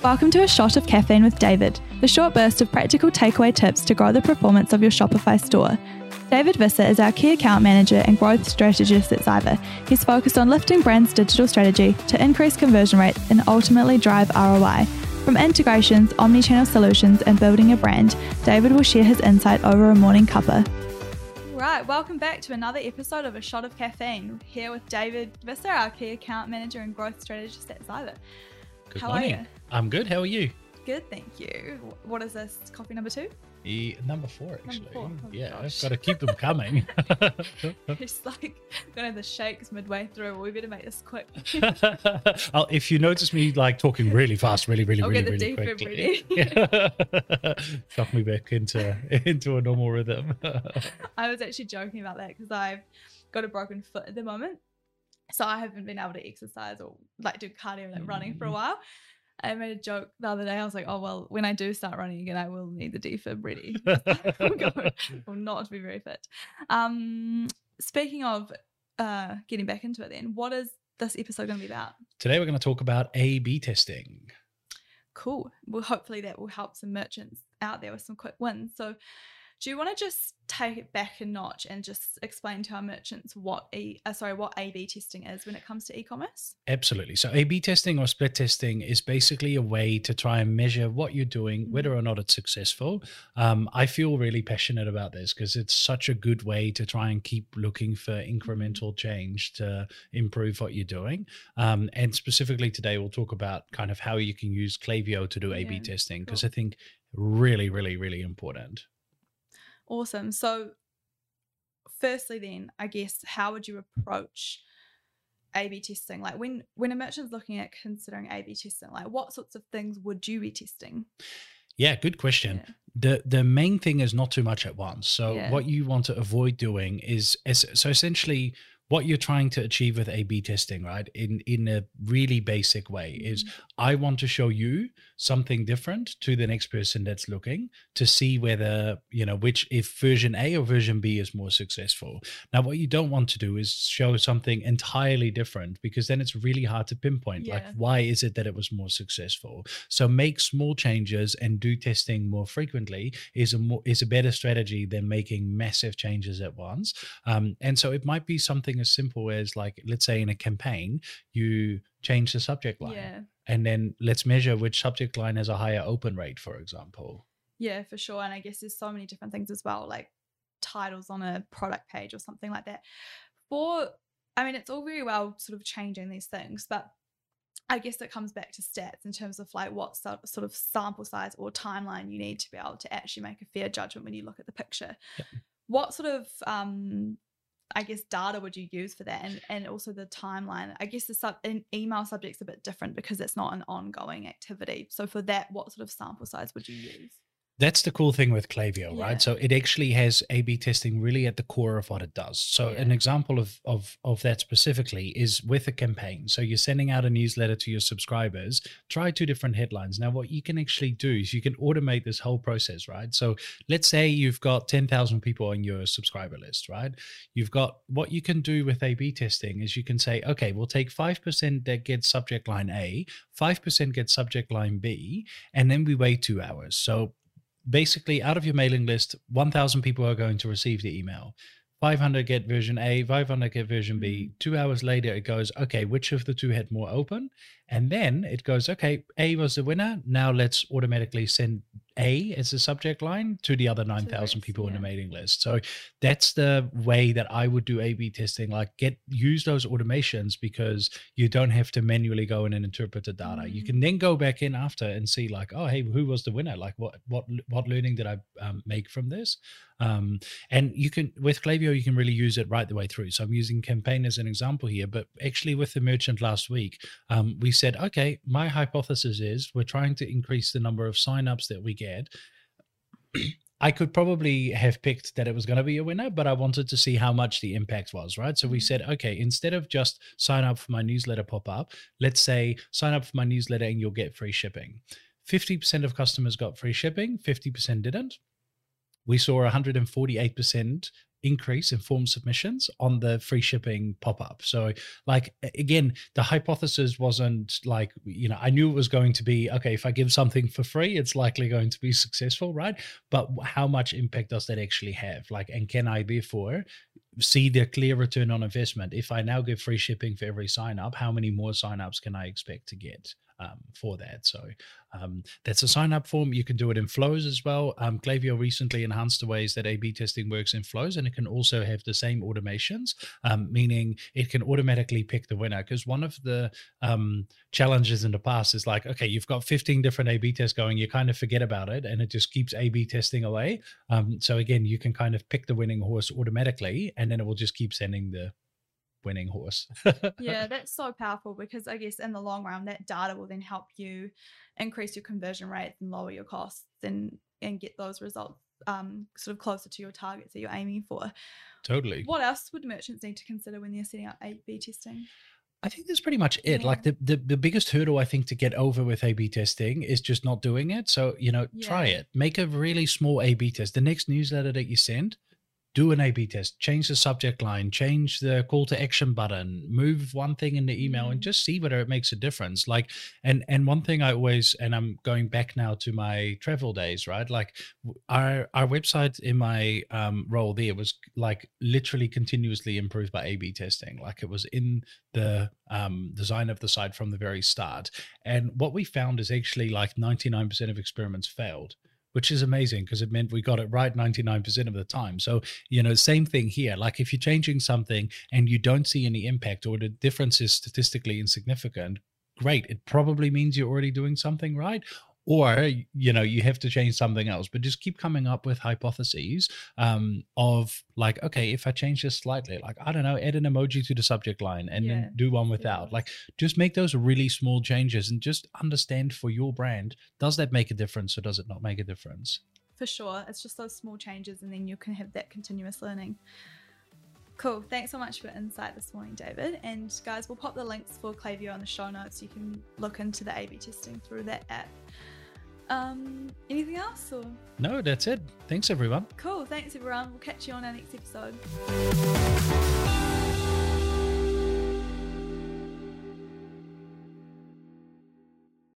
Welcome to a shot of caffeine with David, the short burst of practical takeaway tips to grow the performance of your Shopify store. David Visser is our key account manager and growth strategist at Zyber. He's focused on lifting brands' digital strategy to increase conversion rates and ultimately drive ROI. From integrations, omni-channel solutions, and building a brand, David will share his insight over a morning cuppa. Right, welcome back to another episode of A Shot of Caffeine. Here with David Visser, our key account manager and growth strategist at Zyber. Good How morning. are you? I'm good. How are you? Good, thank you. What is this? Coffee number two? E, number four, actually. four. Oh, yeah, gosh. I've got to keep them coming. It's like gonna have the shakes midway through. We better make this quick. I'll, oh, if you notice me like talking really fast, really, really, I'll really, really quickly, shock me back into into a normal rhythm. I was actually joking about that because I've got a broken foot at the moment. So I haven't been able to exercise or like do cardio like running for a Mm. while. I made a joke the other day. I was like, oh well, when I do start running again, I will need the defib ready. Going- will not be very fit. Um speaking of uh getting back into it then, what is this episode gonna be about? Today we're going to talk about A/B testing. Cool. Well, hopefully that will help some merchants out there with some quick wins. So, do you want to just take it back a notch and just explain to our merchants what e uh, sorry what A/B testing is when it comes to e-commerce? Absolutely. So A/B testing or split testing is basically a way to try and measure what you're doing, whether or not it's successful. Um, I feel really passionate about this because it's such a good way to try and keep looking for incremental change to improve what you're doing. Um, and specifically today, we'll talk about kind of how you can use Klaviyo to do A/B Yeah, testing because cool. I think really, really, really important. Awesome. So, firstly, then I guess how would you approach A/B testing? Like when when a merchant's looking at considering A/B testing, like what sorts of things would you be testing? Yeah, good question. Yeah. the the main thing is not too much at once so Yeah. what you want to avoid doing is, is so essentially what you're trying to achieve with a b testing right in in a really basic way is Mhm. i want to show you something different to the next person that's looking to see whether you know which if version a or version b is more successful now what you don't want to do is show something entirely different because then it's really hard to pinpoint like why is it that it was more successful so make small changes and do testing more frequently is a more is a better strategy than making massive changes at once. Um, and so it might be something as simple as like let's say in a campaign you change the subject line Yeah. and then let's measure which subject line has a higher open rate, for example. Yeah, for sure. And I guess there's so many different things as well, like titles on a product page or something like that. For, I mean, it's all very well sort of changing these things, but I guess it comes back to stats in terms of like what so- sort of sample size or timeline you need to be able to actually make a fair judgment when you look at the picture. Yep. What sort of, um, I guess data would you use for that, and and also the timeline. I guess the sub an email subject's a bit different because it's not an ongoing activity. So for that, what sort of sample size would you use? That's the cool thing with Klaviyo, Yeah. right? So it actually has A/B testing really at the core of what it does. So an example of of of that specifically is with a campaign. So you're sending out a newsletter to your subscribers. Try two different headlines. Now, what you can actually do is you can automate this whole process, right? So let's say you've got ten thousand people on your subscriber list, right? You've got what you can do with A/B testing is you can say, okay, we'll take five percent that gets subject line A, five percent gets subject line B, and then we wait two hours. So basically out of your mailing list 1000 people are going to receive the email. 500 get version a 500 get version b. Mm. Two hours later it goes okay which of the two had more open and then it goes okay a was the winner. Now let's automatically send a as the subject line to the other 9000 rest, people in the mailing list. So that's the way that i would do a b testing like get use those automations because you don't have to manually go in and interpret the data. You Mm. can then go back in after and see like oh hey who was the winner? Like what what what learning did i um, make from this? Um, and you can with Klaviyo, you can really use it right the way through. So I'm using campaign as an example here, but actually with the merchant last week, um, we said, okay, my hypothesis is we're trying to increase the number of signups that we get. I could probably have picked that it was going to be a winner, but I wanted to see how much the impact was, right? So we Mhm. said, okay, instead of just sign up for my newsletter pop up, let's say sign up for my newsletter and you'll get free shipping. 50% of customers got free shipping, 50% didn't we saw 148% increase in form submissions on the free shipping pop up. So, like, again, the hypothesis wasn't like, you know, I knew it was going to be okay, if I give something for free, it's likely going to be successful, right? But how much impact does that actually have? Like, and can I therefore see the clear return on investment? If I now give free shipping for every sign up, how many more sign ups can I expect to get? Um, for that. So um, that's a sign up form. You can do it in flows as well. Um, Klaviyo recently enhanced the ways that A B testing works in flows, and it can also have the same automations, um, meaning it can automatically pick the winner. Because one of the um, challenges in the past is like, okay, you've got 15 different A B tests going, you kind of forget about it, and it just keeps A B testing away. Um, so again, you can kind of pick the winning horse automatically, and then it will just keep sending the winning horse. yeah, that's so powerful because I guess in the long run, that data will then help you increase your conversion rates and lower your costs and and get those results um, sort of closer to your targets that you're aiming for. Totally. What else would merchants need to consider when they're setting up A/B testing? I think that's pretty much it. Yeah. Like the, the the biggest hurdle I think to get over with A/B testing is just not doing it. So you know, yeah. try it. Make a really small A/B test. The next newsletter that you send, do an A B test, change the subject line, change the call to action button, move one thing in the email and mm. just see whether it makes a difference. Like, and, and one thing I always, and I'm going back now to my travel days, right? Like our, our website in my um, role there was like literally continuously improved by A B testing. Like it was in the um, design of the site from the very start. And what we found is actually like 99% of experiments failed which is amazing because it meant we got it right 99% of the time. So, you know, same thing here. Like if you're changing something and you don't see any impact or the difference is statistically insignificant, great. It probably means you're already doing something right or you know you have to change something else but just keep coming up with hypotheses um, of like okay if i change this slightly like i don't know add an emoji to the subject line and yeah. then do one without yeah. like just make those really small changes and just understand for your brand does that make a difference or does it not make a difference for sure it's just those small changes and then you can have that continuous learning Cool. Thanks so much for insight this morning, David. And guys, we'll pop the links for Klaviyo on the show notes. You can look into the A B testing through that app. Um, anything else? Or? No, that's it. Thanks, everyone. Cool. Thanks, everyone. We'll catch you on our next episode.